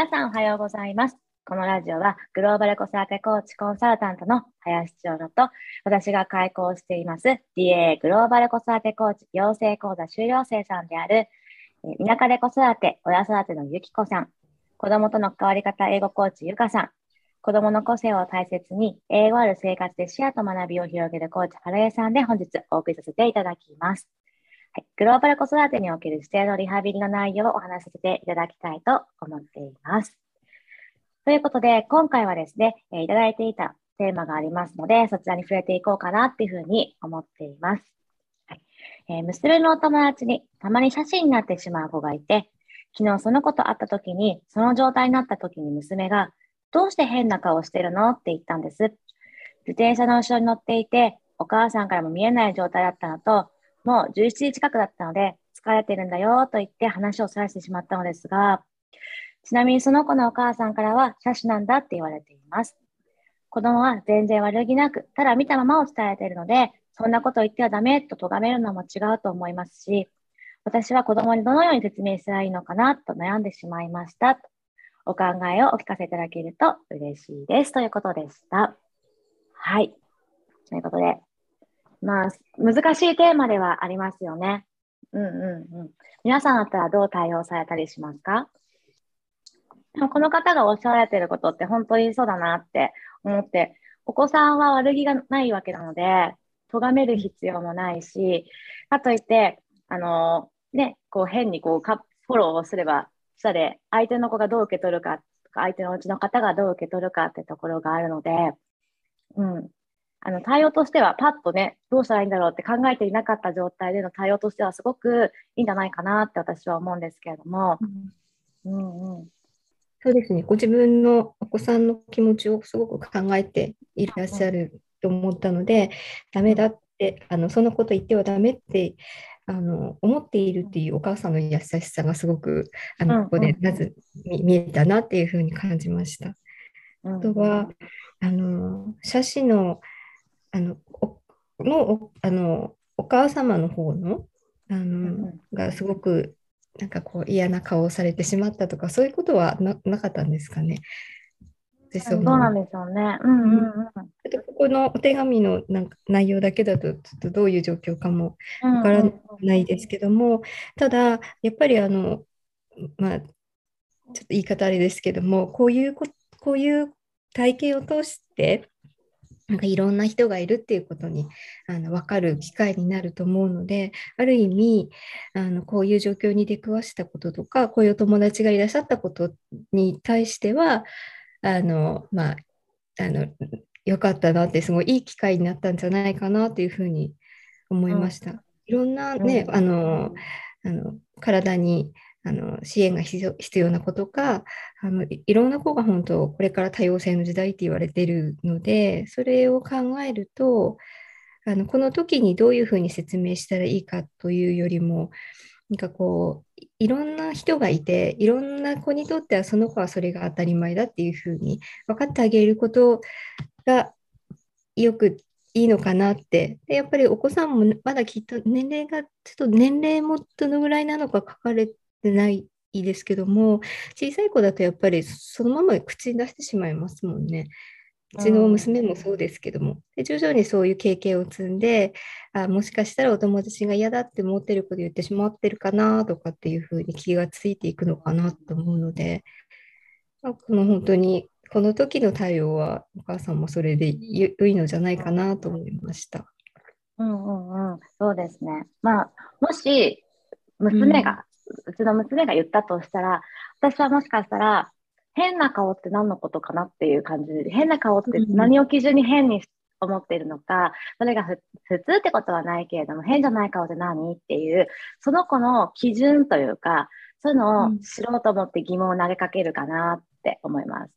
皆さんおはようございます。このラジオはグローバル子育てコーチコンサルタントの林千代と私が開講しています DA グローバル子育てコーチ養成講座修了生さんである田舎で子育て、親育てのゆきこさん、子供との関わり方英語コーチゆかさん、子供の個性を大切に英語ある生活で視野と学びを広げるコーチ原江さんで本日お送りさせていただきます。はい、グローバル子育てにおける指定のリハビリの内容をお話しさせていただきたいと思っています。ということで、今回はですね、えいただいていたテーマがありますので、そちらに触れていこうかなっていうふうに思っています。はいえー、娘のお友達にたまに写真になってしまう子がいて、昨日その子と会った時に、その状態になった時に娘が、どうして変な顔してるの？って言ったんです。自転車の後ろに乗っていて、お母さんからも見えない状態だったのと、もう11時近くだったので、疲れてるんだよと言って話をさらしてしまったのですが、ちなみにその子のお母さんからは、車種なんだって言われています。子供は全然悪気なく、ただ見たままを伝えているので、そんなこと言ってはダメと咎めるのも違うと思いますし、私は子供にどのように説明したらいいのかなと悩んでしまいました。お考えをお聞かせいただけると嬉しいです。ということでした。はい。ということで、まあ、難しいテーマではありますよね。うんうんうん。皆さんだったらどう対応されたりしますか？この方がおっしゃられてることって本当にそうだなって思って、お子さんは悪気がないわけなので、咎める必要もないし、かといって、あのー、ね、こう変にこうフォローをすれば、下で相手の子がどう受け取るかとか、相手のうちの方がどう受け取るかってところがあるので、うん、あの対応としてはパッとね、どうしたらいいんだろうって考えていなかった状態での対応としてはすごくいいんじゃないかなって私は思うんですけれども。うん、うんうんそうですね、ご自分のお子さんの気持ちをすごく考えていらっしゃると思ったので、ダメだって、あのそのこと言ってはダメってあの思っているっていうお母さんの優しさがすごくあのここでまず見えたなっていうふうに感じました。あとはあの写真のあののあのお母様の方のあの、がすごくなんかこう嫌な顔をされてしまったとかそういうことはななかったんですかね？そうなんでしょうね。うんうんうん。ここのお手紙のなんか内容だけだとちょっとどういう状況かもわからないですけども、ただやっぱりあのまあちょっと言い方あれですけどもこういうここういう体験を通してなんかいろんな人がいるっていうことにあの分かる機会になると思うのである意味あのこういう状況に出くわしたこととかこういうお友達がいらっしゃったことに対してはあのまああのよかったなってすごいいい機会になったんじゃないかなというふうに思いました。うん、いろんなね、うん、あのあの体にあの支援が必要なことかあのいろんな子が本当これから多様性の時代って言われてるのでそれを考えるとあのこの時にどういうふうに説明したらいいかというよりもなんかこういろんな人がいていろんな子にとってはその子はそれが当たり前だっていうふうに分かってあげることがよくいいのかなって。でやっぱりお子さんもまだきっと年齢がちょっと年齢もどのぐらいなのか書かれてないですけども、小さい子だとやっぱりそのまま口に出してしまいますもんね。うちの娘もそうですけども、で徐々にそういう経験を積んであ、もしかしたらお友達が嫌だって思ってること言ってしまってるかなとかっていうふうに気がついていくのかなと思うので、まあ、この本当にこの時の対応はお母さんもそれで良いのじゃないかなと思いました。うんうんうん、そうですね。まあ、もし娘がうちの娘が言ったとしたら、私はもしかしたら、変な顔って何のことかなっていう感じで、変な顔って何を基準に変に思っているのか、それが普通ってことはないけれども、変じゃない顔って何っていう、その子の基準というか、そういうのを知ろうと思って疑問を投げかけるかなって思います。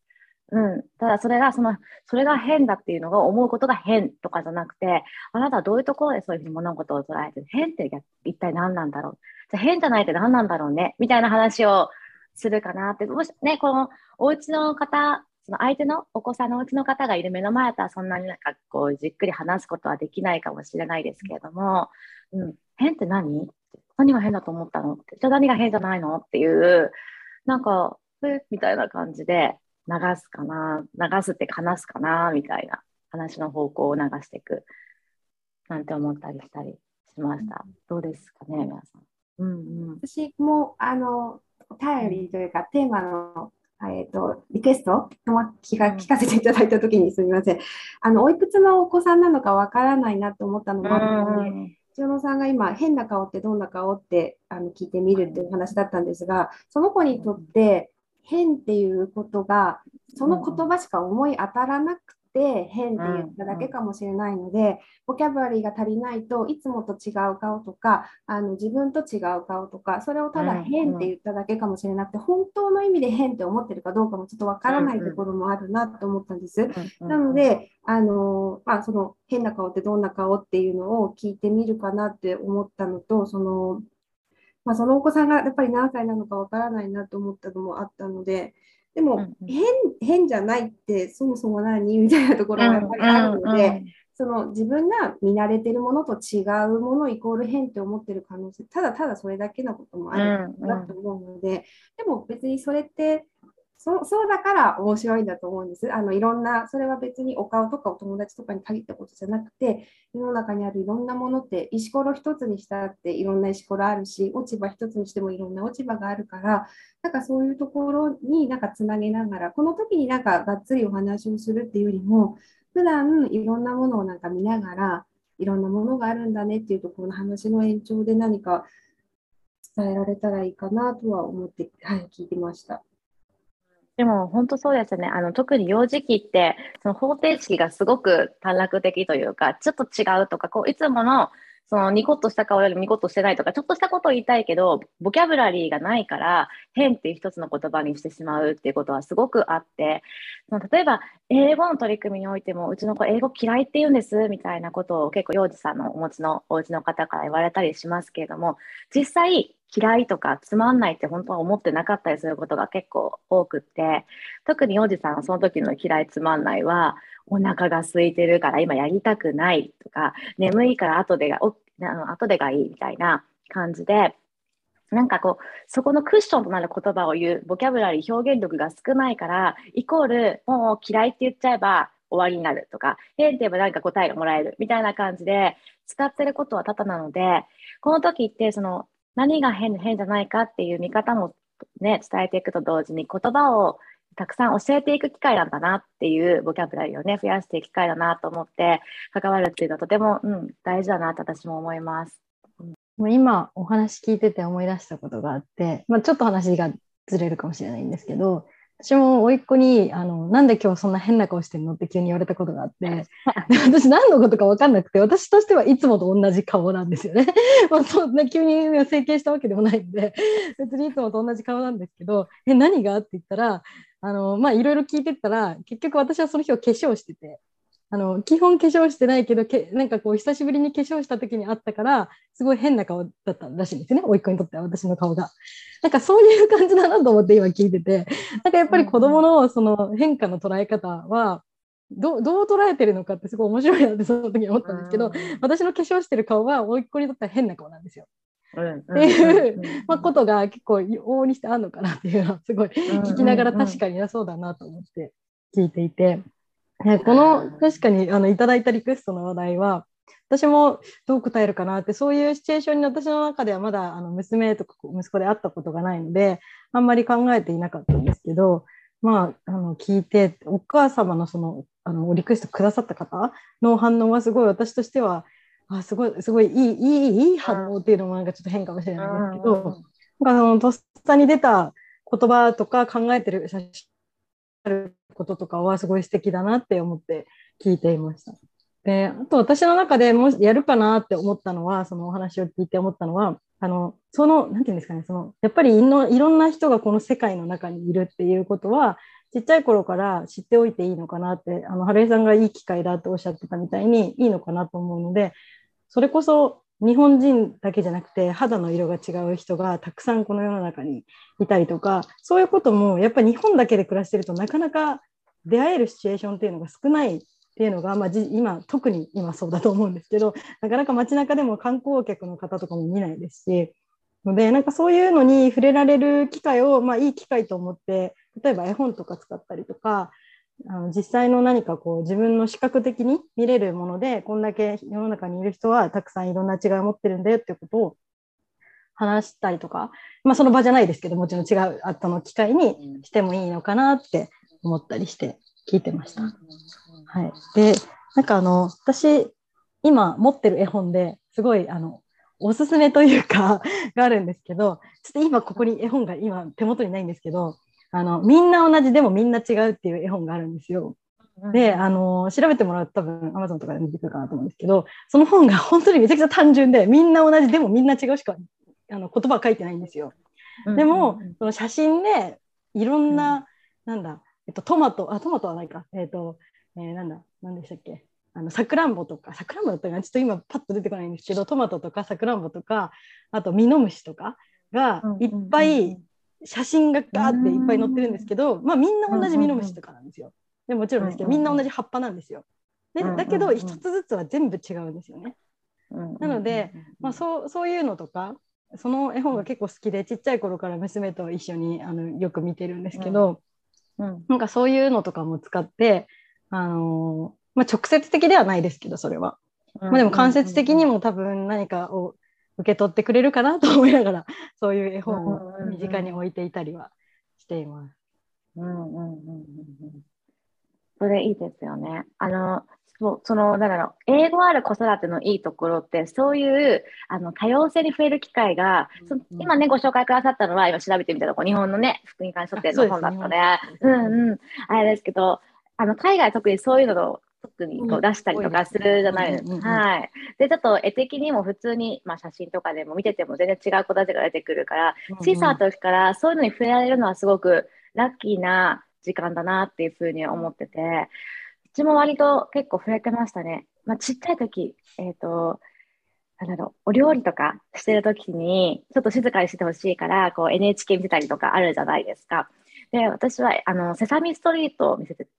うん、ただそれがそのそれが変だっていうのが思うことが変とかじゃなくてあなたはどういうところでそういうふうに物事を捉えて変って一体何なんだろう？じゃ変じゃないって何なんだろうね。みたいな話をするかなって。もしねこのお家の方その相手のお子さんのお家の方がいる目の前だったらそんなになんかこうじっくり話すことはできないかもしれないですけれども、うん、変って何？何が変だと思ったのって。じゃあ何が変じゃないのっていうなんかみたいな感じで流すかな、流すって話すかな、みたいな話の方向を流していく。なんて思ったりしたりしました。どうですかね、皆さん。うんうん、私もあのお便りというか、テーマの、えーと、リクエストの聞か聞かせていただいたときにすみません。あのおいくつのお子さんなのかわからないなと思ったのもあったので、千野さんが今、変な顔ってどんな顔ってあの聞いてみるっていう話だったんですが、その子にとって変っていうことが、その言葉しか思い当たらなくて変って言っただけかもしれないので、ボキャブラリーが足りないといつもと違う顔とかあの自分と違う顔とかそれをただ変って言っただけかもしれなくて、本当の意味で変って思ってるかどうかもちょっとわからないところもあるなと思ったんです。なのであの、まあ、その変な顔ってどんな顔っていうのを聞いてみるかなって思ったのとそのまあ、そのお子さんがやっぱり何歳なのかわからないなと思ったのもあったので、でも、変変じゃないってそもそも何？みたいなところがやっぱりあるので、その自分が見慣れてるものと違うものイコール変って思ってる可能性ただただそれだけのこともあるなと思うので、でも別にそれってそそうだから面白いんだと思うんです。あのいろんな、それは別にお顔とかお友達とかに限ったことじゃなくて、世の中にあるいろんなものって、石ころ一つにしたっていろんな石ころあるし、落ち葉一つにしてもいろんな落ち葉があるから、なんかそういうところになんかつなげながら、この時になんかがっつりお話をするっていうよりも、普段いろんなものをなんか見ながら、いろんなものがあるんだねっていうところの話の延長で何か伝えられたらいいかなとは思って、はい、聞いてました。でも本当そうですね。あの特に幼児期ってその方程式がすごく短絡的というか、ちょっと違うとか、こういつものそのニコッとした顔よりニコッとしてないとか、ちょっとしたことを言いたいけど、ボキャブラリーがないから、変っていう一つの言葉にしてしまうっていうことはすごくあって、その例えば、英語の取り組みにおいても、うちの子、英語嫌いって言うんですみたいなことを結構、幼児さんのお持ちのお家の方から言われたりしますけれども、実際、嫌いとかつまんないって本当は思ってなかったりすることが結構多くって特に幼児さんはその時の嫌いつまんないはお腹が空いてるから今やりたくないとか眠いから後でがお後でがいいみたいな感じでなんかこうそこのクッションとなる言葉を言うボキャブラリー表現力が少ないからイコールもう嫌いって言っちゃえば終わりになるとか変って言えば何か答えがもらえるみたいな感じで使ってることは多々なのでこの時ってその何が変変じゃないかっていう見方もね、伝えていくと同時に言葉をたくさん教えていく機会なんだなっていうボキャブラリーをね、増やしていく機会だなと思って関わるっていうのはとても、うん、大事だなと私も思います。もう今お話聞いてて思い出したことがあって、まあ、ちょっと話がずれるかもしれないんですけど、私も甥っ子にあの「なんで今日そんな変な顔してるの?」って急に言われたことがあって 私何のことか分かんなくて私としてはいつもと同じ顔なんですよね。まあそんな急に整形したわけでもないんで別にいつもと同じ顔なんですけど「え何が?」って言ったらあのまあいろいろ聞いてったら結局私はその日を化粧しててあの基本化粧してないけどけなんかこう久しぶりに化粧した時に会ったからすごい変な顔だったらしいんですよね。甥っ子にとっては私の顔が。なんかそういう感じだなと思って今聞いてて。なんかやっぱり子どものその変化の捉え方はどどう捉えてるのかってすごい面白いなってその時に思ったんですけど、私の化粧してる顔は甥っ子にとっては変な顔なんですよ。っていうまあことが結構往々にしてあるのかなっていうのはすごい聞きながら確かになそうだなと思って聞いていて。ね、この確かにあのいただいたリクエストの話題は私もどう答えるかなってそういうシチュエーションに私の中ではまだあの娘とか息子で会ったことがないのであんまり考えていなかったんですけどまああの聞いてお母様のそのあのリクエストくださった方の反応はすごい私としてはあすごいすごいいいいいいい反応っていうのもなんかちょっと変かもしれないんですけど、なんかそのとっさに出た言葉とか考えてる写ることとかはすごい素敵だなって思って聞いていました。で、あと私の中でもやるかなって思ったのは、そのお話を聞いて思ったのは、あの、その、なんていうんですかね、その、やっぱりいろいろんな人がこの世界の中にいるっていうことは、ちっちゃい頃から知っておいていいのかなって、あの、春江さんがいい機会だっておっしゃってたみたいにいいのかなと思うので、それこそ日本人だけじゃなくて肌の色が違う人がたくさんこの世の中にいたりとかそういうこともやっぱり日本だけで暮らしてるとなかなか出会えるシチュエーションっていうのが少ないっていうのが、まあ、今特に今そうだと思うんですけどなかなか街中でも観光客の方とかも見ないですしのでなんかそういうのに触れられる機会を、まあ、いい機会と思って例えば絵本とか使ったりとかあの実際の何かこう自分の視覚的に見れるものでこんだけ世の中にいる人はたくさんいろんな違いを持ってるんだよっていうことを話したりとか、まあ、その場じゃないですけどもちろん違う後の機会にしてもいいのかなって思ったりして聞いてました。はい、でなんかあの私今持ってる絵本ですごいあのおすすめというかがあるんですけどちょっと今ここに絵本が今手元にないんですけどあのみんな同じでもみんな違うっていう絵本があるんですよ。で、あの調べてもらうと多分 Amazon とかで出てくるかなと思うんですけどその本が本当にめちゃくちゃ単純でみんな同じでもみんな違うしかあの言葉は書いてないんですよ。でも、その写真でいろんな、なんだ、えっと、トマト、あ、トマトはないか、えっと、えー、なんだ、なんでしたっけ、あの、さくらんぼとか、さくらんぼだったかな、ちょっと今パッと出てこないんですけど、トマトとかさくらんぼとか、あとミノムシとかがいっぱい写真がガーっていっぱい載ってるんですけど、まあみんな同じミノムシとかなんですよ。でもちろんですけど、みんな同じ葉っぱなんですよ。でだけど、一つずつは全部違うんですよね。なので、まあ、そうそういうのとかその絵本が結構好きでちっちゃい頃から娘と一緒にあのよく見てるんですけど、うん、なんかそういうのとかも使って、あのー、まあ、直接的ではないですけどそれは、まあ、でも間接的にも多分何かを受け取ってくれるかなと思いながら そういう絵本を身近に置いていたりはしています。うんうんうんうん、それいいですよね。あのそうそのだから英語ある子育てのいいところってそういうあの多様性に触れる機会が、うん、今ねご紹介くださったのは今調べてみたとこ日本のね福音館書店の本だったのでうんうん。あれですけどあの海外特にそういうのを特にこう出したりとかするじゃないですか。はい。で、ちょっと絵的にも普通に、まあ、写真とかでも見てても全然違う子たちが出てくるから、小さな時からそういうのに触れられるのはすごくラッキーな時間だなっていうふうに思ってて、ちも割と結構触れてましたね。まあ、ちっちゃい時、えっ、ー、と、なんだろう、お料理とかしてる時に、ちょっと静かにしてほしいから、こう NHK 見てたりとかあるじゃないですか。で、私は、あの、セサミストリートを見せてて、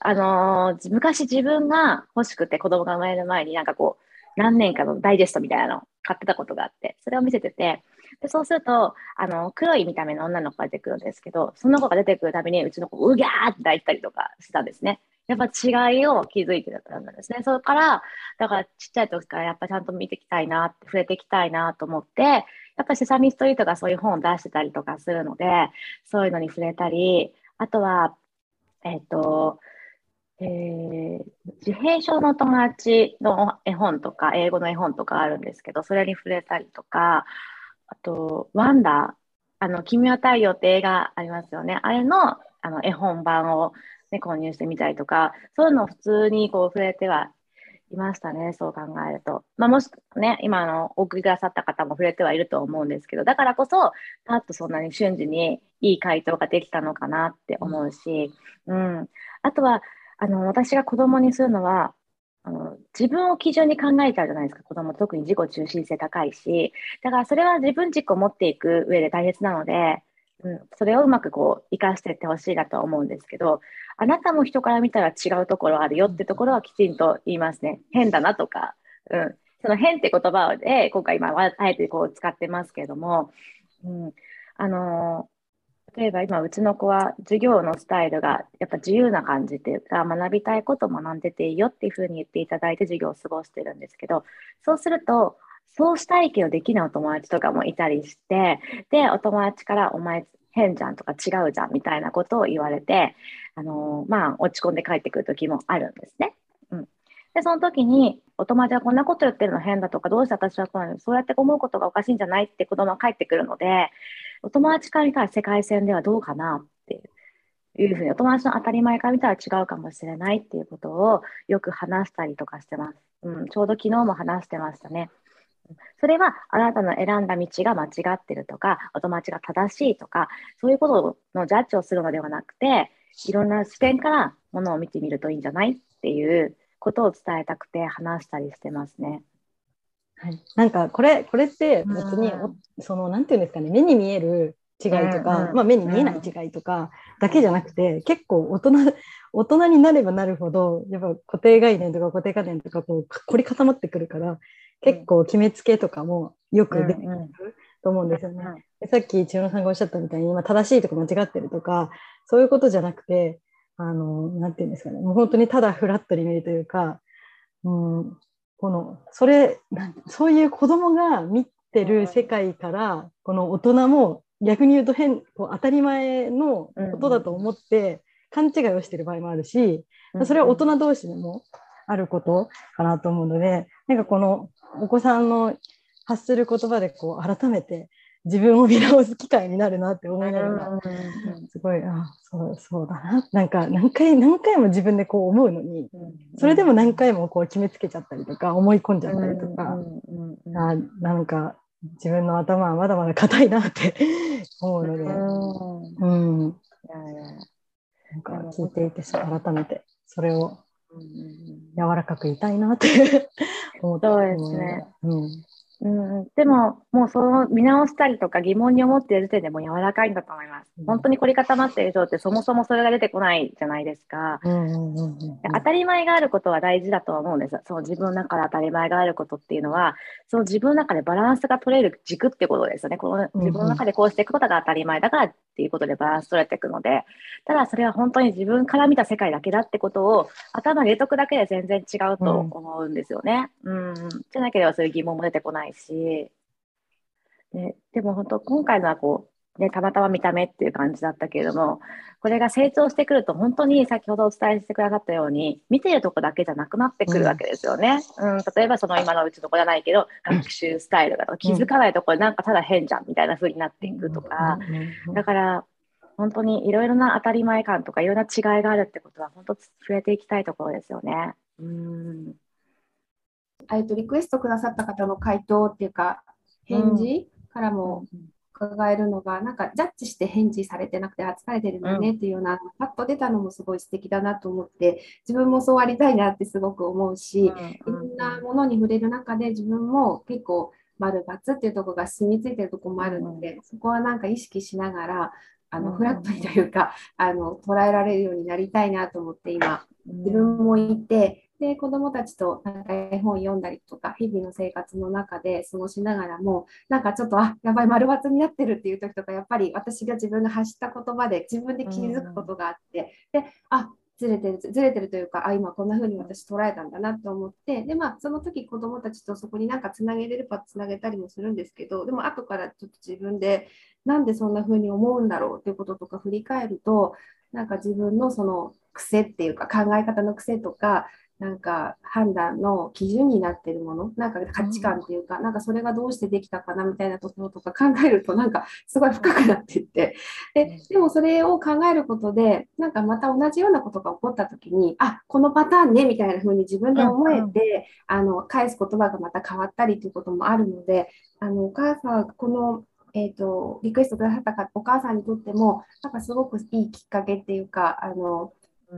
あの昔自分が欲しくて子供が生まれる前になんかこう、何年かのダイジェストみたいなのを買ってたことがあって、それを見せてて、でそうすると、あの、黒い見た目の女の子が出てくるんですけど、その子が出てくるたびに、うちの子、うぎゃーって抱いたりとかしたんですね。やっぱ違いを気づいてたんですね。それから、だからちっちゃい時からやっぱちゃんと見ていきたいなって、触れていきたいなと思って、やっぱセサミストリートがそういう本を出してたりとかするので、そういうのに触れたり、あとは、えっ、ー、と、えー、自閉症の友達の絵本とか、英語の絵本とかあるんですけど、それに触れたりとか、あと、ワンダー、あの、君は太陽って映画ありますよね。あれのあの絵本版をね、購入してみたりとか、そういうのを普通にこう触れてはいましたね、そう考えると。まあ、もしね、今のお送りくださった方も触れてはいると思うんですけど、だからこそ、パッとそんなに瞬時にいい回答ができたのかなって思うし、うん。あとは、あの、私が子供にするのは、あの自分を基準に考えちゃうじゃないですか、子供特に自己中心性高いし、だからそれは自分軸を持っていく上で大切なので、うん、それをうまくこう生かしていってほしいなと思うんですけど、あなたも人から見たら違うところあるよってところはきちんと言いますね。変だなとか、うん、その変って言葉で今回今あえてこう使ってますけども、うん、あの例えば今うちの子は授業のスタイルがやっぱ自由な感じっていうか学びたいこと学んでていいよっていうふうに言っていただいて授業を過ごしてるんですけどそうするとそうしたいけどできないお友達とかもいたりしてでお友達から「お前変じゃん」とか「違うじゃん」みたいなことを言われてあのまあ、落ち込んで帰ってくる時もあるんですね。うん、で、その時に、お友達はこんなこと言ってるの変だとか、どうして私はこうなのそうやって思うことがおかしいんじゃないって子供は帰ってくるので、お友達から見たら世界線ではどうかなっていうふうに、お友達の当たり前から見たら違うかもしれないっていうことをよく話したりとかしてます。うん、ちょうど昨日も話してましたね。それはあなたの選んだ道が間違ってるとか、お友達が正しいとか、そういうことのジャッジをするのではなくて、いろんな視点からものを見てみるといいんじゃないっていうことを伝えたくて話したりしてますね。はい、なんかこれこれって別に、うん、そのなんていうんですかね目に見える違いとか、うん、まあ、目に見えない違いとかだけじゃなくて、うん、結構大人大人になればなるほどやっぱ固定概念とか固定概念とかこう凝り固まってくるから結構決めつけとかもよく出てくると思うんですよね。でさっき千代野さんがおっしゃったみたいに今正しいとか間違ってるとかそういうことじゃなくてあのなんていうんですかね。もう本当にただフラットに見るというか、うん、このそれそういう子供が見てる世界からこの大人も逆に言うと変こう当たり前のことだと思って勘違いをしてる場合もあるしそれは大人同士でもあることかなと思うのでなんかこのお子さんの発する言葉でこう改めて自分を見直す機会になるなって思いながら、すごい、あそうそうだな。なんか何回、何回も自分でこう思うのに、それでも何回もこう決めつけちゃったりとか、思い込んじゃったりとか、あなんか自分の頭はまだまだ硬いなって 思うので、うん。なんか聞いていて、改めてそれを柔らかく言いたいなって思った。そうですね。うんうん、でも、もうその見直したりとか疑問に思っている時点でも柔らかいんだと思います。うん、本当に凝り固まっている人ってそもそもそれが出てこないじゃないですか。当たり前があることは大事だと思うんです。その自分の中で当たり前があることっていうのは、その自分の中でバランスが取れる軸ってことですよね。この自分の中でこうしていくことが当たり前だからっていうことでバランス取れていくので、ただそれは本当に自分から見た世界だけだってことを頭に入れとくだけで全然違うと思うんですよね。うん、うん、じゃなければそういう疑問も出てこないし、ででも本当今回のはこう、ね、たまたま見た目っていう感じだったけれどもこれが成長してくると本当に先ほどお伝えしてくださったように見てるとこだけじゃなくなってくるわけですよね。うん、うん、例えばその今のうちの子じゃないけど学習スタイルだと気づかないところなんかただ変じゃんみたいな風になっていくとか。だから本当にいろいろな当たり前感とかいろんな違いがあるってことは本当増えていきたいところですよね。うんえっと、リクエストくださった方の回答っていうか、返事からも伺えるのが、うん、なんかジャッジして返事されてなくて、あ、疲れてるんだねっていうような、パッと出たのもすごい素敵だなと思って、自分もそうありたいなってすごく思うし、いろんなものに触れる中で自分も結構、丸×っていうとこが染みついてるとこもあるので、そこはなんか意識しながら、あのフラットにというか、あの捉えられるようになりたいなと思って今、自分もいて、で子どもたちとなんか絵本読んだりとか日々の生活の中で過ごしながらもなんかちょっとあやばい丸抜になってるっていう時とかやっぱり私が自分が発した言葉で自分で気づくことがあって、であずれてるずれてるというかあ今こんな風に私捉えたんだなと思ってでまあその時子どもたちとそこになんかつなげれればつなげたりもするんですけどでも後からちょっと自分でなんでそんな風に思うんだろうっていうこととか振り返るとなんか自分のその癖っていうか考え方の癖とかなんか判断の基準になってるもの、なんか価値観っていうか、なんかそれがどうしてできたかなみたいなところとか考えると、なんかすごい深くなっていって、ででもそれを考えることで、なんかまた同じようなことが起こった時に、あこのパターンねみたいな風に自分で思えて、あの返す言葉がまた変わったりということもあるので、あのお母さん、このえーと、リクエストくださったかお母さんにとっても、なんかすごくいいきっかけっていうか、あの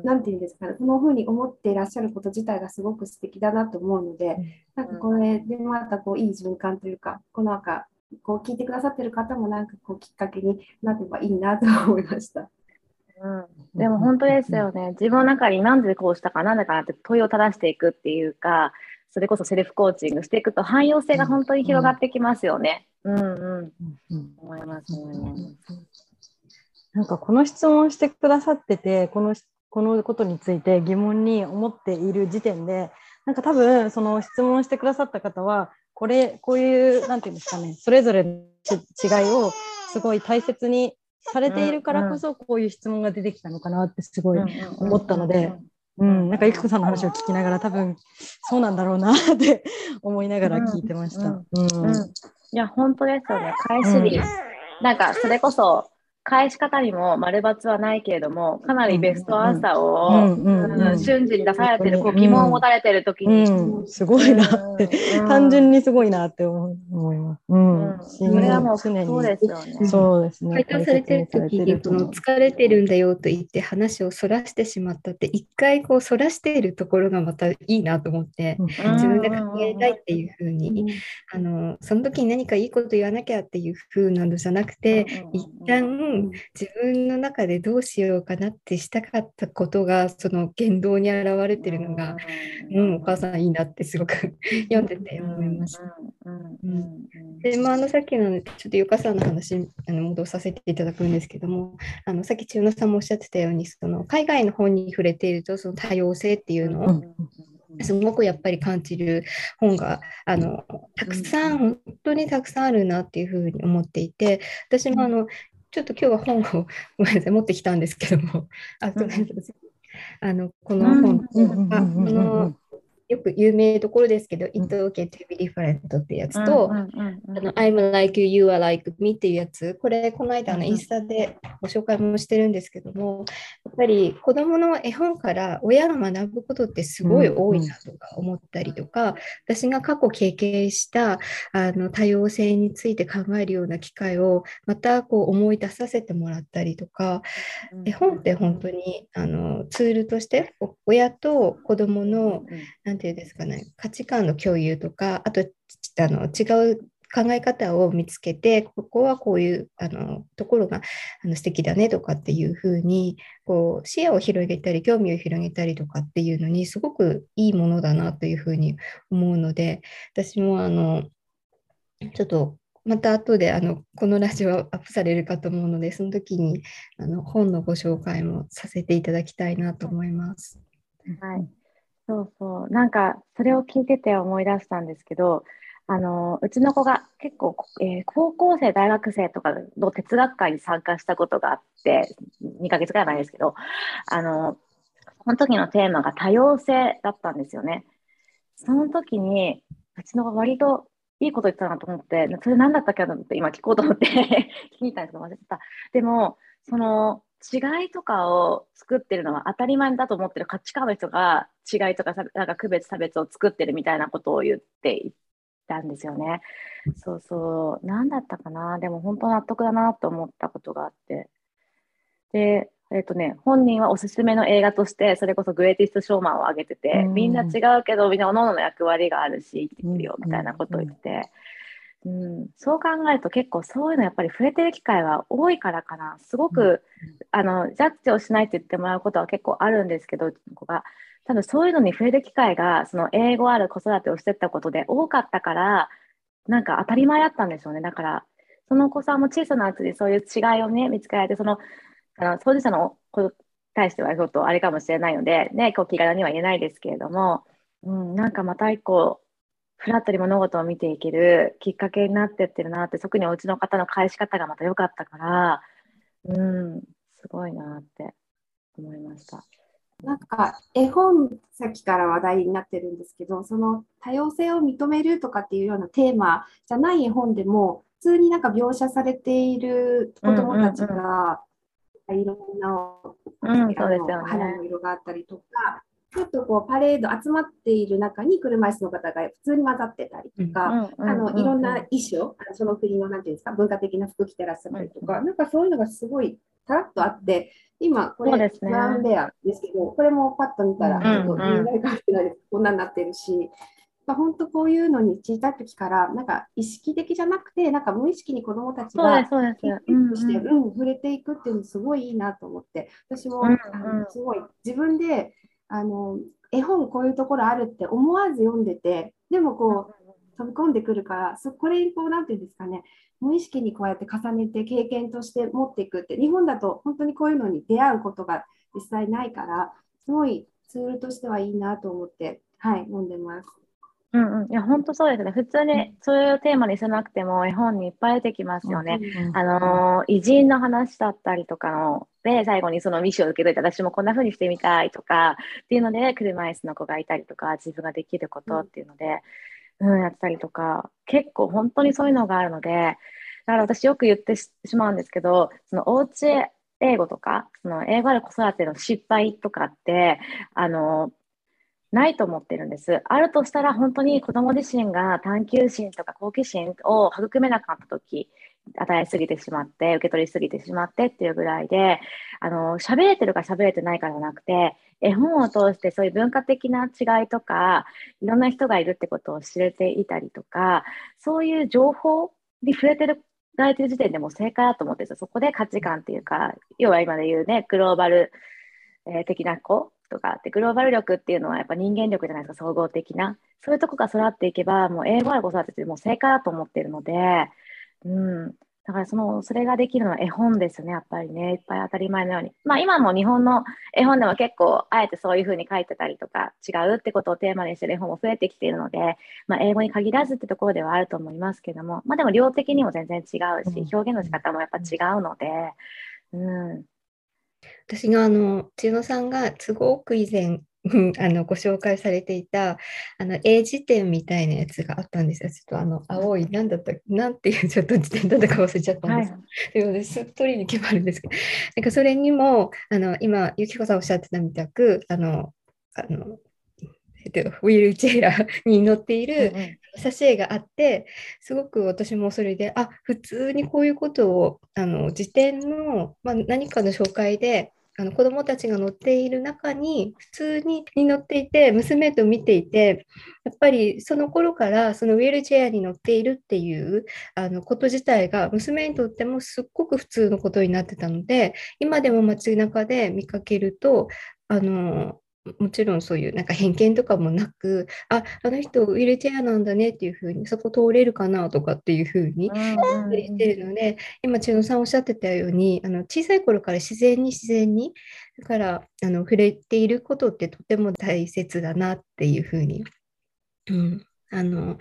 なんていうんですかね、このふうに思っていらっしゃること自体がすごく素敵だなと思うので、なんかこれでまたこういい循環というか、このなんかこう聞いてくださってる方もなんかこうきっかけになればいいなと思いました。うん、でも本当ですよね。自分の中になんでこうしたかなんだかなって問いを正していくっていうか、それこそセルフコーチングしていくと汎用性が本当に広がってきますよね。うんうん。思います、思います。なんかこの質問してくださってて、このこのことについて疑問に思っている時点でなんか多分その質問してくださった方はこれこういうなんていうんですかねそれぞれの違いをすごい大切にされているからこそこういう質問が出てきたのかなってすごい思ったので。うん、なんか育子さんの話を聞きながら多分そうなんだろうなって思いながら聞いてました。うん、うん、いや本当ですよね。返しに、うん、なんかそれこそ返し方にも丸抜はないけれども、かなりベストアンサーを瞬時に出されてる、こう疑問を持たれてる時に、うん、すごいな。って、単純にすごいなって思います。うん。それはもうそうですよね。そうですね。回答されてる時に、この疲れてるんだよと言って話をそらしてしまったって、一回こうそらしているところがまたいいなと思って、自分で考えたいっていうふうに、あの、その時に何かいいこと言わなきゃっていうふうなのじゃなくて、一旦分自分の中でどうしようかなってしたかったことがその言動に現れてるのが、うん、お母さんいいなってすごく 読んでて思いました。で、まあ、あのさっきのちょっとゆかさんの話あの戻させていただくんですけどもあのさっき千代野さんもおっしゃってたようにその海外の本に触れているとその多様性っていうのを、すごくやっぱり感じる本があのたくさん、本当にたくさんあるなっていうふうに思っていて、私もあのちょっと今日は本をごめんなさい持ってきたんですけども、ああのこの本、あこのよく有名どころですけど、It's okay to be different ってやつと、I'm like you, you are like me っていうやつ、これ、この間のインスタでご紹介もしてるんですけども、やっぱり子供の絵本から親が学ぶことってすごい多いなとか思ったりとか、私が過去経験したあの多様性について考えるような機会をまたこう思い出させてもらったりとか、絵本って本当にあのツールとして親と子供の、なんていうんですかね、価値観の共有とか、あとあの違う考え方を見つけて、ここはこういうあのところがあの素敵だねとかっていうふうにこう視野を広げたり、興味を広げたりとかっていうのにすごくいいものだなというふうに思うので、私もあのちょっとまた後であのこのラジオアップされるかと思うので、その時にあの本のご紹介もさせていただきたいなと思います。はいそうそう。なんか、それを聞いてて思い出したんですけど、あの、うちの子が結構、えー、高校生、大学生とかの哲学会に参加したことがあって、2ヶ月ぐらい前ですけど、あの、その時のテーマが多様性だったんですよね。その時に、うちの子割といいこと言ってたなと思って、それ何だったっけなと思って今聞こうと思って 聞きたんですけど忘れてた。でも、その、違いとかを作ってるのは当たり前だと思ってる価値観の人が違いとかなんか区別差別を作ってるみたいなことを言っていたんですよね。そうそう。何だったかな？でも本当納得だなと思ったことがあって。で、えっ、ー、とね、本人はおすすめの映画として、それこそグレイティスト・ショーマンを挙げてて、みんな違うけど、みんな各々の役割があるし、生きてくるよみたいなことを言ってて、うん、そう考えると結構そういうのやっぱり触れてる機会は多いからかな。すごく、うん、あの、ジャッジをしないって言ってもらうことは結構あるんですけど、子が。多分そういうのに触れる機会が、その英語ある子育てをしてったことで多かったから、なんか当たり前だったんですよね。だから、そのお子さんも小さなうちにそういう違いをね、見つけられて、その、あの当事者の子に対してはちょっとあれかもしれないので、ね、こう気軽には言えないですけれども、うん、なんかまた一個、フラットに物事を見ていけるきっかけになってってるなって、特にお家の方の返し方がまた良かったから、うん、すごいなって思いました。なんか絵本さっきから話題になってるんですけどその多様性を認めるとかっていうようなテーマじゃない絵本でも普通になんか描写されている子どもたちが、いろんな、うん、肌の色があったりとかちょっとこうパレード集まっている中に車椅子の方が普通に混ざってたりとか、あのいろんな衣装、その国のなんていうんですか文化的な服着てらっしゃったりとか、なんかそういうのがすごいたらっとあって、今、これ、ラウンベアですけど、これもパッと見たら、ちょっと見なないです。こんなになってるし、まあ、本当こういうのに小さい時から、なんか意識的じゃなくて、なんか無意識に子どもたちがそうです、して、うん、触れていくっていうのすごいいいなと思って、私も、うんうん、すごい。自分であの絵本こういうところあるって思わず読んでて、でもこう飛び込んでくるから、そこれにこう、なんていうんですかね、無意識にこうやって重ねて経験として持っていくって、日本だと本当にこういうのに出会うことが実際ないから、すごいツールとしてはいいなと思って、はい、読んでます。うんうん、いや本当そうですね。普通にそういうテーマにしなくても絵本にいっぱい出てきますよね。あの偉人の話だったりとかので最後にそのミッションを受け取いて私もこんな風にしてみたいとかっていうので車椅子の子がいたりとか自分ができることっていうので、うん、やったりとか、結構本当にそういうのがあるので、だから私よく言ってしまうんですけど、そのおうち英語とか、その英語ある子育ての失敗とかって、あの、ないと思ってるんです。あるとしたら本当に子供自身が探求心とか好奇心を育めなかった時与えすぎてしまって、受け取りすぎてしまってっていうぐらいで、あの、喋れてるか喋れてないかじゃなくて、絵本を通してそういう文化的な違いとか、いろんな人がいるってことを知れていたりとか、そういう情報に触れてるられてる時点でも正解だと思って。そこで価値観っていうか、要は今で言うね、グローバル、え、的な子とかってグローバル力っていうのはやっぱ人間力じゃないですか、総合的な。そういうとこが育っていけば、もう英語力子育ててもう正解だと思ってるので、うん。だからその、それができるのは絵本ですね、やっぱりね。いっぱい当たり前のように。まあ今も日本の絵本でも結構、あえてそういうふうに書いてたりとか、違うってことをテーマにしてる絵本も増えてきているので、まあ英語に限らずってところではあると思いますけども、まあでも量的にも全然違うし、表現の仕方もやっぱ違うので、うん。私があの千代さんがすごく以前 あのご紹介されていたあの英辞典みたいなやつがあったんですよ。ちょっとあの青い、なんだった、なんていうちょっと辞典だったか忘れちゃったんです。はい、でもすっ取りに決まるんですけど、なんかそれにも、あの今、ゆきこさんおっしゃってたみたく、あの、あのウィルチェアに乗っている挿絵があって、すごく私もそれで、あ普通にこういうことをあの辞典の、まあ、何かの紹介であの子どもたちが乗っている中に普通に乗っていて娘と見ていてやっぱりその頃からそのウィールチェアに乗っているっていうあのこと自体が娘にとってもすっごく普通のことになってたので今でも街中で見かけるとあのもちろんそういうなんか偏見とかもなく、あ、あの人ウィルチェアなんだねっていうふうに、そこ通れるかなとかっていうふうにしてるので、今、千野さんおっしゃってたように、あの小さい頃から自然に自然に、だからあの触れていることってとても大切だなっていうふうに、うん、あの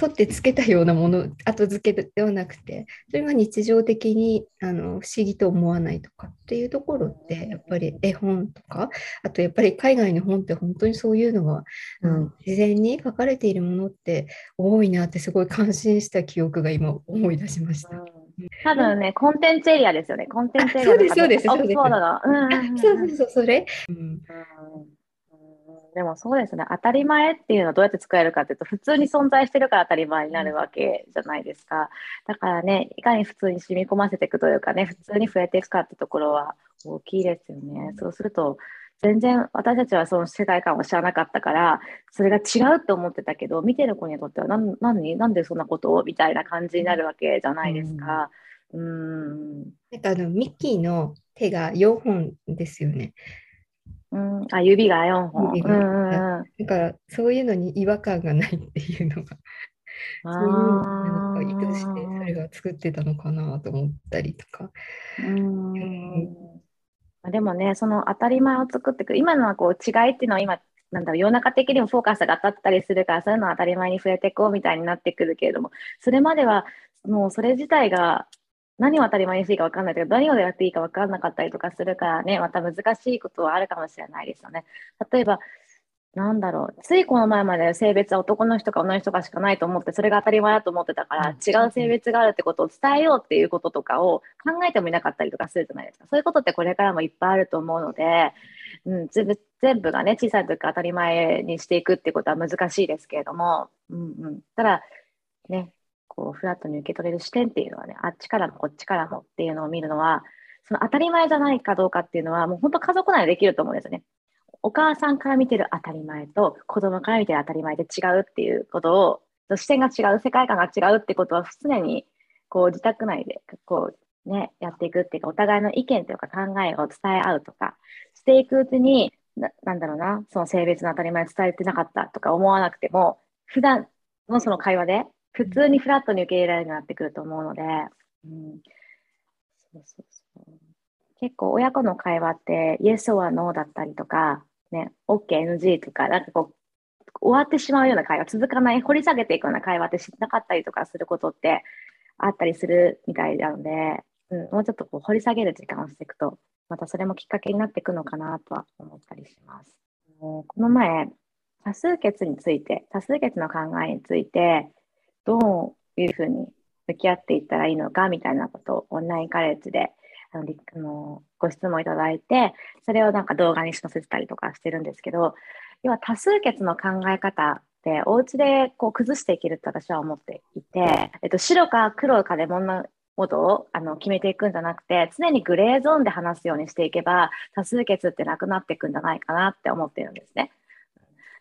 取ってつけたようなもの後付けではなくてそれが日常的にあの不思議と思わないとかっていうところってやっぱり絵本とかあとやっぱり海外の本って本当にそういうのが、うん、自然に書かれているものって多いなってすごい感心した記憶が今思い出しました。うん多分ね、コンテンツエリアですよね。コンテンツエリアそうです、そうです。そうです。そうそうそう、それ。うんでもそうですね、当たり前っていうのはどうやって作れるかっていうと、普通に存在してるから当たり前になるわけじゃないですか。だからね、いかに普通に染み込ませていくというかね、普通に増えていくかってところは大きいですよね。そうすると、全然私たちはその世界観を知らなかったから、それが違うって思ってたけど、見てる子にとっては何、何、なんでそんなことをみたいな感じになるわけじゃないですか。うん。なんかあの、ミッキーの手が4本ですよね。うん、あ指が4本。指が。うんだからそういうのに違和感がないっていうのが、そういうのを意図してそれが作ってたのかなと思ったりとか。うん。でもね、その当たり前を作っていく、今のはこう違いっていうのは今、なんだろう、世の中的にもフォーカスが当たったりするから、そういうのは当たり前に触れていこうみたいになってくるけれども、それまではもうそれ自体が何を当たり前にしていいか分かんないけど、何をやっていいか分かんなかったりとかするからね、また難しいことはあるかもしれないですよね。例えば、なんだろう、ついこの前まで性別は男の人か女の人かしかないと思って、それが当たり前だと思ってたから、違う性別があるってことを伝えようっていうこととかを考えてもいなかったりとかするじゃないですか。そういうことってこれからもいっぱいあると思うので、うん、全部全部がね、小さい時から当たり前にしていくってことは難しいですけれども、うんうん。ただ、ね、こうフラットに受け取れる視点っていうのはね、あっちからもこっちからもっていうのを見るのは、その当たり前じゃないかどうかっていうのは、もう本当家族内でできると思うんですよね。お母さんから見てる当たり前と子供から見てる当たり前で違うっていうことを、視点が違う、世界観が違うってことは常にこう自宅内でこうね、やっていくっていうか、お互いの意見というか考えを伝え合うとかしていくうちに、なんだろうな、その性別の当たり前伝えてなかったとか思わなくても、普段のその会話で普通にフラットに受け入れられるようになってくると思うので、うん、そうそうそう。結構親子の会話って、イエスはノーだったりとか、ね、OK、NG とか、なんかこう、終わってしまうような会話、続かない、掘り下げていくような会話って知らなかったりとかすることってあったりするみたいなので、うん、もうちょっとこう掘り下げる時間をしていくと、またそれもきっかけになっていくのかなとは思ったりします。この前、多数決について、多数決の考えについて、どういうふうに向き合っていったらいいのかみたいなことをオンラインカレッジであのあのご質問いただいて、それをなんか動画に載せてたりとかしてるんですけど、要は多数決の考え方ってお家でこう崩していけるって私は思っていて、えっと、白か黒かで物事をあの決めていくんじゃなくて、常にグレーゾーンで話すようにしていけば、多数決ってなくなっていくんじゃないかなって思ってるんですね。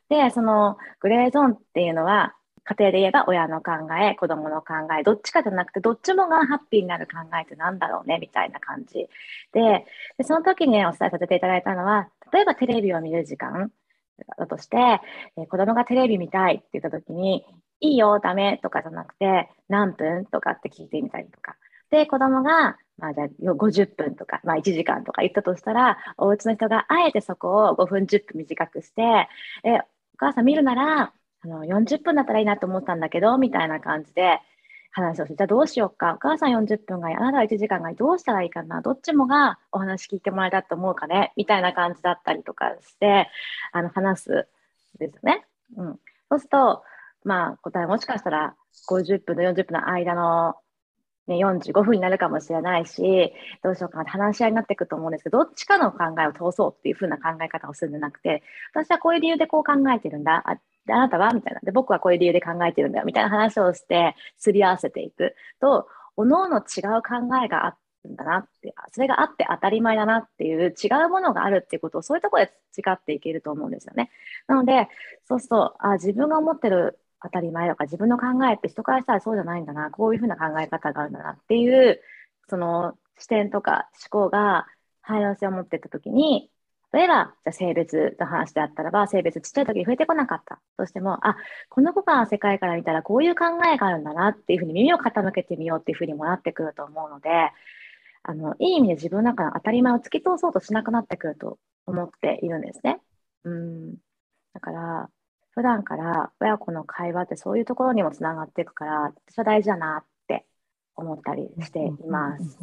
で、そのグレーゾーンっていうのは、家庭で言えば親の考え、子供の考え、どっちかじゃなくて、どっちもがハッピーになる考えってなんだろうね、みたいな感じで、でその時に、お伝えさせていただいたのは、例えばテレビを見る時間だとして、えー、子供がテレビ見たいって言った時に、いいよ、ダメとかじゃなくて、何分とかって聞いてみたりとか。で、子供が、まあ、じゃあ50分とか、まあ、1時間とか言ったとしたら、お家の人があえてそこを5分、10分短くして、え、お母さん見るなら、あの40分だったらいいなと思ったんだけど、みたいな感じで話をして、じゃあどうしようか。お母さん40分がいい、あなたは1時間がいい、どうしたらいいかな。どっちもがお話聞いてもらえたと思うかね。みたいな感じだったりとかして、あの話すですよね。うん。そうすると、まあ答えもしかしたら50分と40分の間のね、45分になるかもしれないし、どうしようかなって話し合いになっていくと思うんですけど、どっちかの考えを通そうっていう風な考え方をするんじゃなくて、私はこういう理由でこう考えてるんだ。あであなたは？みたいな。で、僕はこういう理由で考えてるんだよ。みたいな話をして、すり合わせていくと、おのおの違う考えがあるんだなって、それがあって当たり前だなっていう違うものがあるっていうことをそういうとこで培っていけると思うんですよね。なので、そうすると、あ自分が思ってる当たり前とか自分の考えって人からしたらそうじゃないんだなこういうふうな考え方があるんだなっていうその視点とか思考が汎用性を持ってった時に例えばじゃ性別の話であったらば性別ちっちゃい時に増えてこなかったとしてもあこの子が世界から見たらこういう考えがあるんだなっていうふうに耳を傾けてみようっていうふうにもなってくると思うのであのいい意味で自分の中の当たり前を突き通そうとしなくなってくると思っているんですね。うんだから普段から親子の会話ってそういうところにもつながっていくから私は大事だなって思ったりしています。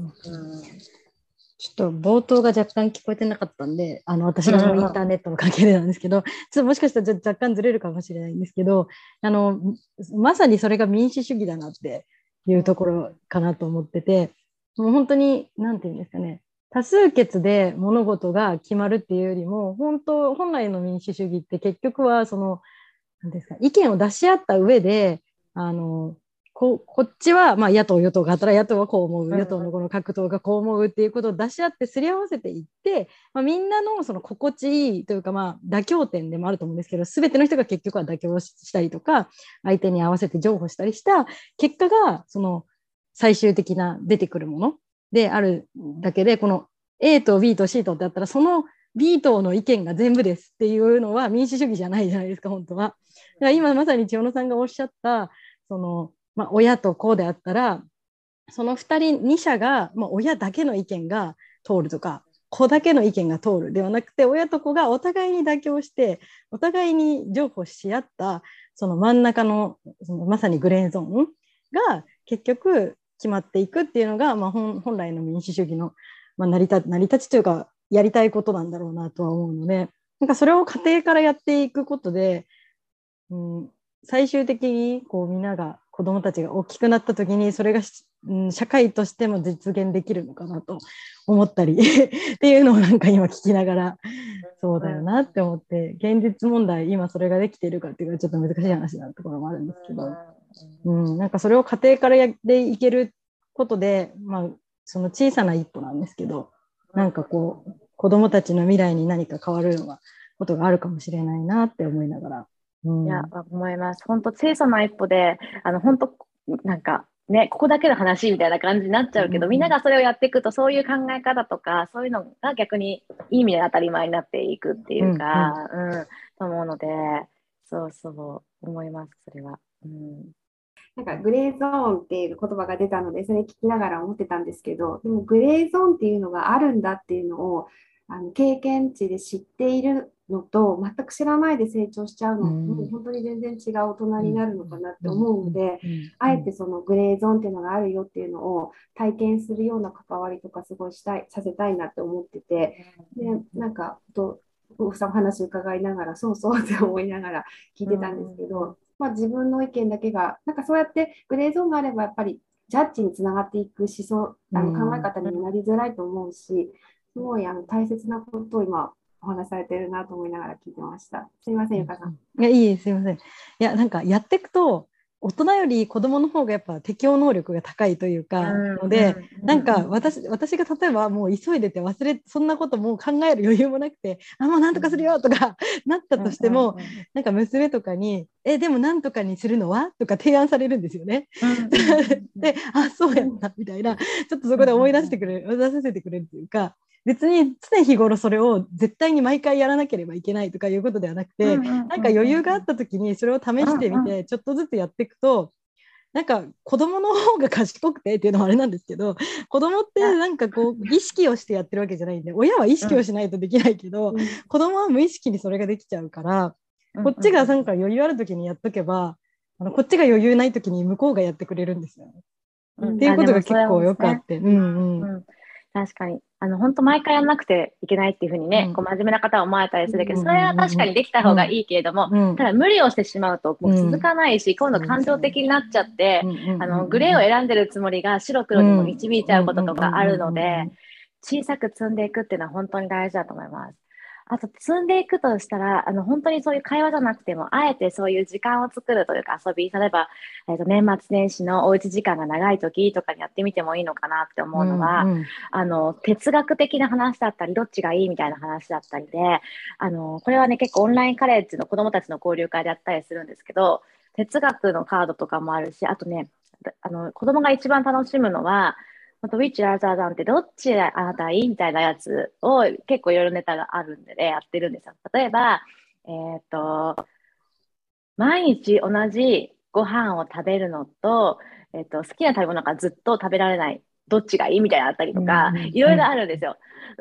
ちょっと冒頭が若干聞こえてなかったんで、あの私のインターネットの関係でなんですけど、ちょっともしかしたら若干ずれるかもしれないんですけど、あのまさにそれが民主主義だなっていうところかなと思ってて、もう本当に、なんていうんですかね、多数決で物事が決まるっていうよりも、本当、本来の民主主義って結局は、その、ですか意見を出し合った上であのここっちは、まあ、野党与党があったら野党はこう思う、与党のこの各党がこう思うっていうことを出し合ってすり合わせていって、まあ、みんなのその心地いいというか、まあ、妥協点でもあると思うんですけど全ての人が結局は妥協したりとか相手に合わせて譲歩したりした結果がその最終的な出てくるものであるだけでこの A と B と C とってあったらその B 党の意見が全部ですっていうのは民主主義じゃないじゃないですか本当は。今まさに千代野さんがおっしゃったその、まあ、親と子であったらその2人2者が、まあ、親だけの意見が通るとか子だけの意見が通るではなくて親と子がお互いに妥協してお互いに譲歩し合ったその真ん中のそのまさにグレーゾーンが結局決まっていくっていうのが、まあ、本本来の民主主義の、まあ、成り立成り立ちというかやりたいことなんだろうなとは思うのでなんかそれを家庭からやっていくことでうん、最終的にこうみんなが子どもたちが大きくなった時にそれが、うん、社会としても実現できるのかなと思ったり っていうのをなんか今聞きながらそうだよなって思って現実問題今それができているかっていうのはちょっと難しい話なところもあるんですけど、うん、なんかそれを家庭からやっていけることで、まあ、その小さな一歩なんですけどなんかこう子どもたちの未来に何か変わるようなことがあるかもしれないなって思いながらいや、思います。本当小さな一歩で、あの、本当なんか、ね、ここだけの話みたいな感じになっちゃうけど、うん、みんながそれをやっていくと、そういう考え方とか、そういうのが逆にいい意味で当たり前になっていくっていうか、うん、うん、と思うので、そうそう、思います、それは。うん、なんかグレーゾーンっていう言葉が出たので、それ聞きながら思ってたんですけど、でもグレーゾーンっていうのがあるんだっていうのを、あの経験値で知っているのと全く知らないで成長しちゃうの、うん、もう本当に全然違う大人になるのかなって思うので、あえてそのグレーゾーンっていうのがあるよっていうのを体験するような関わりとかすごいしたいさせたいなって思ってて。でなんかとおさんお話伺いながらそうそうって思いながら聞いてたんですけど、まあ、自分の意見だけがなんかそうやってグレーゾーンがあればやっぱりジャッジにつながっていく思想あの考え方にもなりづらいと思うし、すごいあの大切なことを今お話されてるなと思いながら聞いてました。すみません、ゆかさん。いや、いいすみません。いや、なんかやっていくと、大人より子供の方がやっぱ適応能力が高いというか、ので、なんか私私が例えばもう急いでて忘れそんなこともう考える余裕もなくてあもうなんとかするよとか なったとしても、なんか娘とかに「えでもなんとかにするのは?」とか提案されるんですよね。で「あそうやった」みたいなちょっとそこで思い出してくれる、出させてくれるっていうか。別に常日頃それを絶対に毎回やらなければいけないとかいうことではなくて、なんか余裕があった時にそれを試してみてちょっとずつやっていくとなんか子供の方が賢くてっていうのはあれなんですけど 子供ってなんかこう意識をしてやってるわけじゃないんで親は意識をしないとできないけど、子供は無意識にそれができちゃうからこっちがなんか余裕ある時にやっとけばあのこっちが余裕ない時に向こうがやってくれるんですよね。っていうことが結構よくあって。うん。うん確かに。あの、本当毎回やらなくていけないっていうふうにね、うん、こう真面目な方は思われたりするけど、それは確かにできた方がいいけれども、うん、ただ無理をしてしまうともう続かないし、今度感情的になっちゃって、あの、グレーを選んでるつもりが白黒にも導いちゃうこととかあるので、小さく積んでいくっていうのは本当に大事だと思います。あと積んでいくとしたら、あの本当にそういう会話じゃなくても、あえてそういう時間を作るというか遊び、例えば、えー、と年末年始のおうち時間が長い時とかにやってみてもいいのかなって思うのは、うんうん、あの哲学的な話だったり、どっちがいいみたいな話だったりで、あのこれはね、結構オンラインカレッジの子どもたちの交流会でやったりするんですけど、哲学のカードとかもあるし、あとね、あの子供が一番楽しむのは、あと、which rather than ってどっちあなたいいみたいなやつを結構いろいろネタがあるんでね、やってるんですよ。例えば、えっ、ー、と、毎日同じご飯を食べるのと、えっ、ー、と、好きな食べ物がずっと食べられない。どっちがいい？みたいなのあったりとか、いろいろあるんですよ。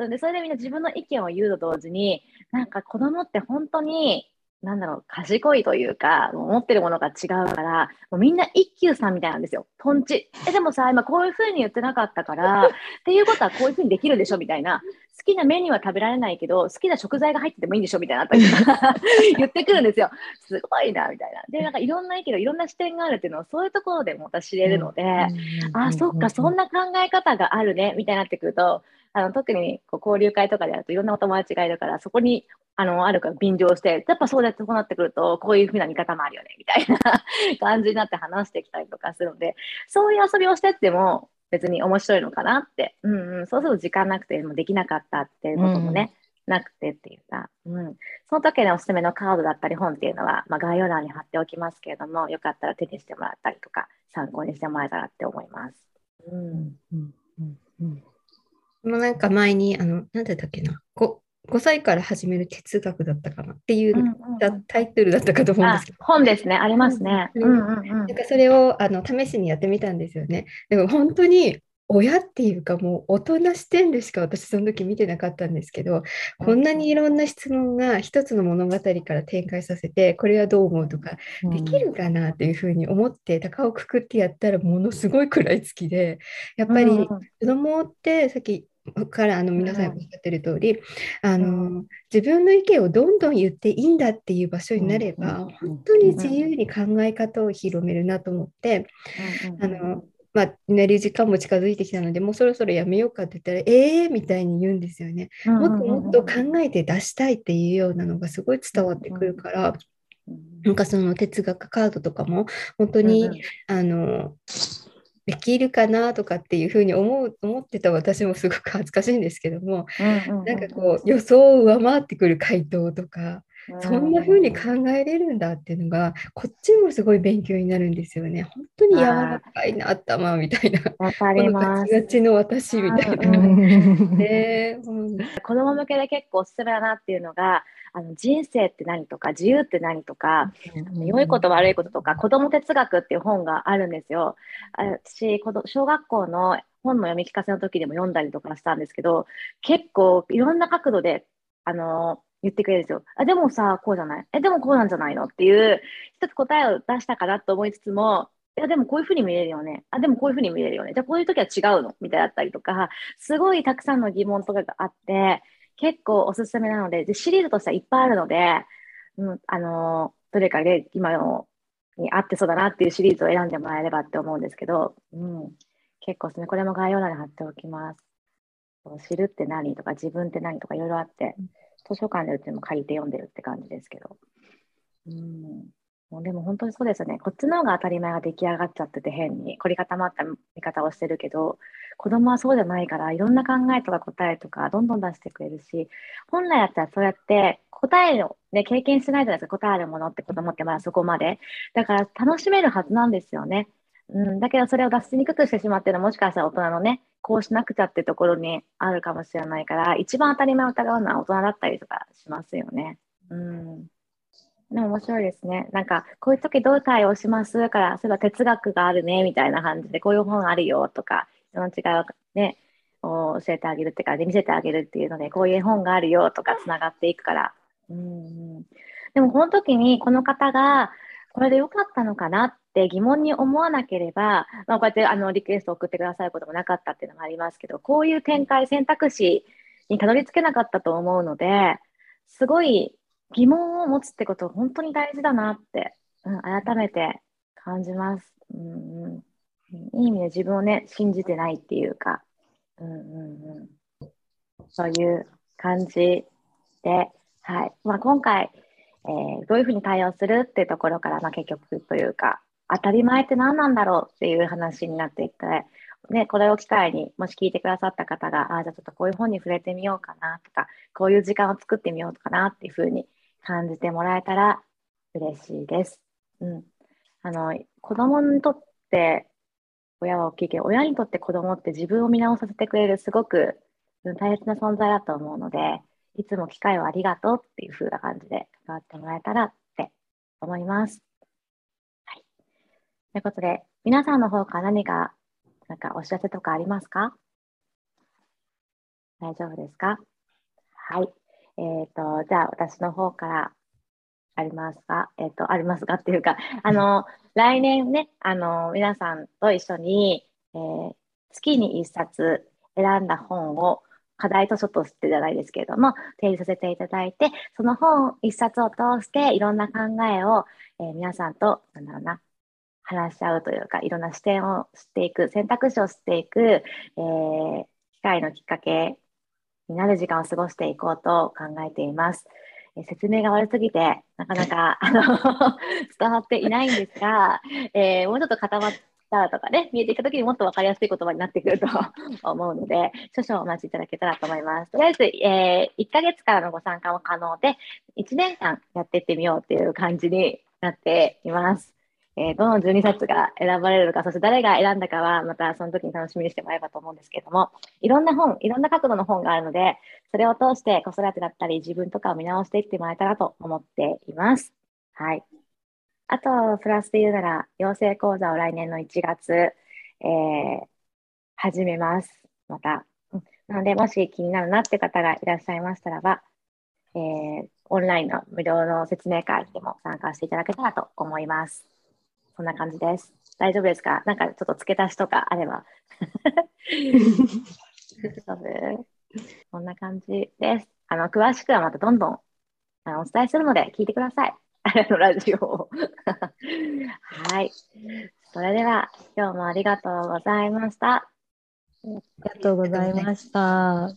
で、それでみんな自分の意見を言うと同時に、なんか子供って本当になんだろう、賢いというか、もう持ってるものが違うから、もうみんな一休さんみたいなんですよ。トンチ。え、でもさ、今こういうふうに言ってなかったから、っていうことはこういうふうにできるでしょみたいな。好きなメニューは食べられないけど、好きな食材が入っててもいいんでしょみたいな 言ってくるんですよ。すごいな、みたいな。で、なんかいろんな意見、いろんな視点があるっていうのをそういうところでまた知れるので、あ、そっか、そんな考え方があるね、みたいになってくると、あの特にこう交流会とかであるといろんなお友達がいるからそこにあのあるから便乗してやっぱそうやってこうなってくるとこういうふうな見方もあるよねみたいな 感じになって話してきたりとかするのでそういう遊びをしてっても別に面白いのかなって、うんうん、そうすると時間なくてもできなかったっていうこともね、うん、なくてっていうか、うん、その時のおすすめのカードだったり本っていうのは、まあ、概要欄に貼っておきますけれどもよかったら手にしてもらったりとか参考にしてもらえたらって思います。うん。うん。うんうんもなんか前に、あの、なんだったっけな、5, 5歳から始める哲学だったかなっていう,、タイトルだったかと思うんですけど。本ですね、ありますね。なんかそれをあの試しにやってみたんですよね。でも本当に親っていうかもう大人視点でしか私その時見てなかったんですけど、こんなにいろんな質問が一つの物語から展開させてこれはどう思うとかできるかなっていうふうに思って高をくくってやったらものすごい食らいつきでやっぱり子供ってさっきからあの皆さんおっしゃってる通り、あの自分の意見をどんどん言っていいんだっていう場所になれば、本当に自由に考え方を広めるなと思って、あのまあ、寝る時間も近づいてきたのでもうそろそろやめようかって言ったらええー、みたいに言うんですよね。もっともっと考えて出したいっていうようなのがすごい伝わってくるから。なんかその哲学カードとかも本当に、あのできるかなとかっていうふうに思う思ってた私もすごく恥ずかしいんですけども、なんかこう予想を上回ってくる回答とか、そんな風に考えれるんだっていうのがこっちもすごい勉強になるんですよね。本当に柔らかいな頭みたいな。わかります。ガチの私みたいな。で、うん、子供向けで結構おすすめだなっていうのがあの人生って何とか自由って何とか、うん、良いこと悪いこととか子供哲学っていう本があるんですよ。私小学校の本の読み聞かせの時でも読んだりとかしたんですけど結構いろんな角度であの言ってくれるんですよ。あでもさこうじゃない？えでもこうなんじゃないの？っていう一つ答えを出したかなと思いつつもいや、でもこういうふうに見れるよね。あ、でもこういうふうに見れるよね。じゃあこういう時は違うの？みたいだったりとか、すごいたくさんの疑問とかがあって、結構おすすめなので、でシリーズとしてはいっぱいあるので、うん、あのどれかで今のに合ってそうだなっていうシリーズを選んでもらえればって思うんですけど、うん、結構ですね、これも概要欄に貼っておきます。知るって何とか自分って何とかいろいろあって、図書館でうちも借りて読んでるって感じですけど、うん、でも本当にそうですよね。こっちの方が当たり前が出来上がっちゃってて変に凝り固まった見方をしてるけど、子供はそうじゃないから、いろんな考えとか答えとかどんどん出してくれるし、本来だったらそうやって答えを、ね、経験しないじゃないですか、答えるものって子供ってまだそこまで。だから楽しめるはずなんですよね。うん、だけどそれを出しにくくしてしまってるのはもしかしたら大人のね、こうしなくちゃってところにあるかもしれないから、一番当たり前を疑うのは大人だったりとかしますよね。うん。でも面白いですね。なんか、こういう時どう対応しますから、そういえば哲学があるね、みたいな感じで、こういう本あるよとか、その違いをね、教えてあげるっていうか、で見せてあげるっていうので、こういう本があるよとか、つながっていくから。うん、でも、この時に、この方が、これで良かったのかなって疑問に思わなければ、まあ、こうやってあのリクエストを送ってくださることもなかったっていうのもありますけど、こういう展開、選択肢にたどり着けなかったと思うので、すごい疑問を持つってこと本当に大事だなって、うん、改めて感じます。うんうん、いい意味で自分をね、信じてないっていうか、うんうんうん、そういう感じで、はい。まあ、今回、えー、どういうふうに対応するっていうところから、まあ、結局というか、当たり前って何なんだろうっていう話になっていて、ね、これを機会にもし聞いてくださった方が、あじゃあちょっとこういう本に触れてみようかなとか、こういう時間を作ってみようかなっていうふうに感じてもらえたら嬉しいです。うん。あの、子供にとって親は大きいけど、親にとって子供って自分を見直させてくれるすごく大切な存在だと思うので、いつも機会をありがとうっていう風な感じで関わってもらえたらって思います。はい。ということで、皆さんの方から何か、なんかお知らせとかありますか？大丈夫ですか？はい。えっ、ー、と、じゃあ私の方からありますか？えっ、ー、と、ありますかっていうか、あの、来年ね、あの、皆さんと一緒に、えー、月に一冊選んだ本を課題図書としてじゃないですけれども、提示させていただいて、その本一冊を通していろんな考えを、えー、皆さんと、なんだろうな、話し合うというか、いろんな視点を知っていく、選択肢を知っていく、えー、機会のきっかけになる時間を過ごしていこうと考えています。え説明が悪すぎて、なかなか あの伝わっていないんですが、えー、もうちょっと固まったらとかね、見えてきたときにもっと分かりやすい言葉になってくると 思うので、少々お待ちいただけたらと思います。とりあえず、えー、1ヶ月からのご参加も可能で、1年間やっていってみようっていう感じになっています。えー、どの12冊が選ばれるのか、そして誰が選んだかは、またその時に楽しみにしてもらえばと思うんですけれども、いろんな本、いろんな角度の本があるので、それを通して子育てだったり、自分とかを見直していってもらえたらと思っています。はい。あと、プラスで言うなら、養成講座を来年の1月、えー、始めます。また。なので、もし気になるなって方がいらっしゃいましたらば、えー、オンラインの無料の説明会でも参加していただけたらと思います。そんな感じです。大丈夫ですか？なんかちょっと付け足しとかあれば。大丈夫こんな感じです。あの、詳しくはまたどんどんあのお伝えするので聞いてください。あのラジオを。はい。それでは、今日もありがとうございました。ありがとうございました。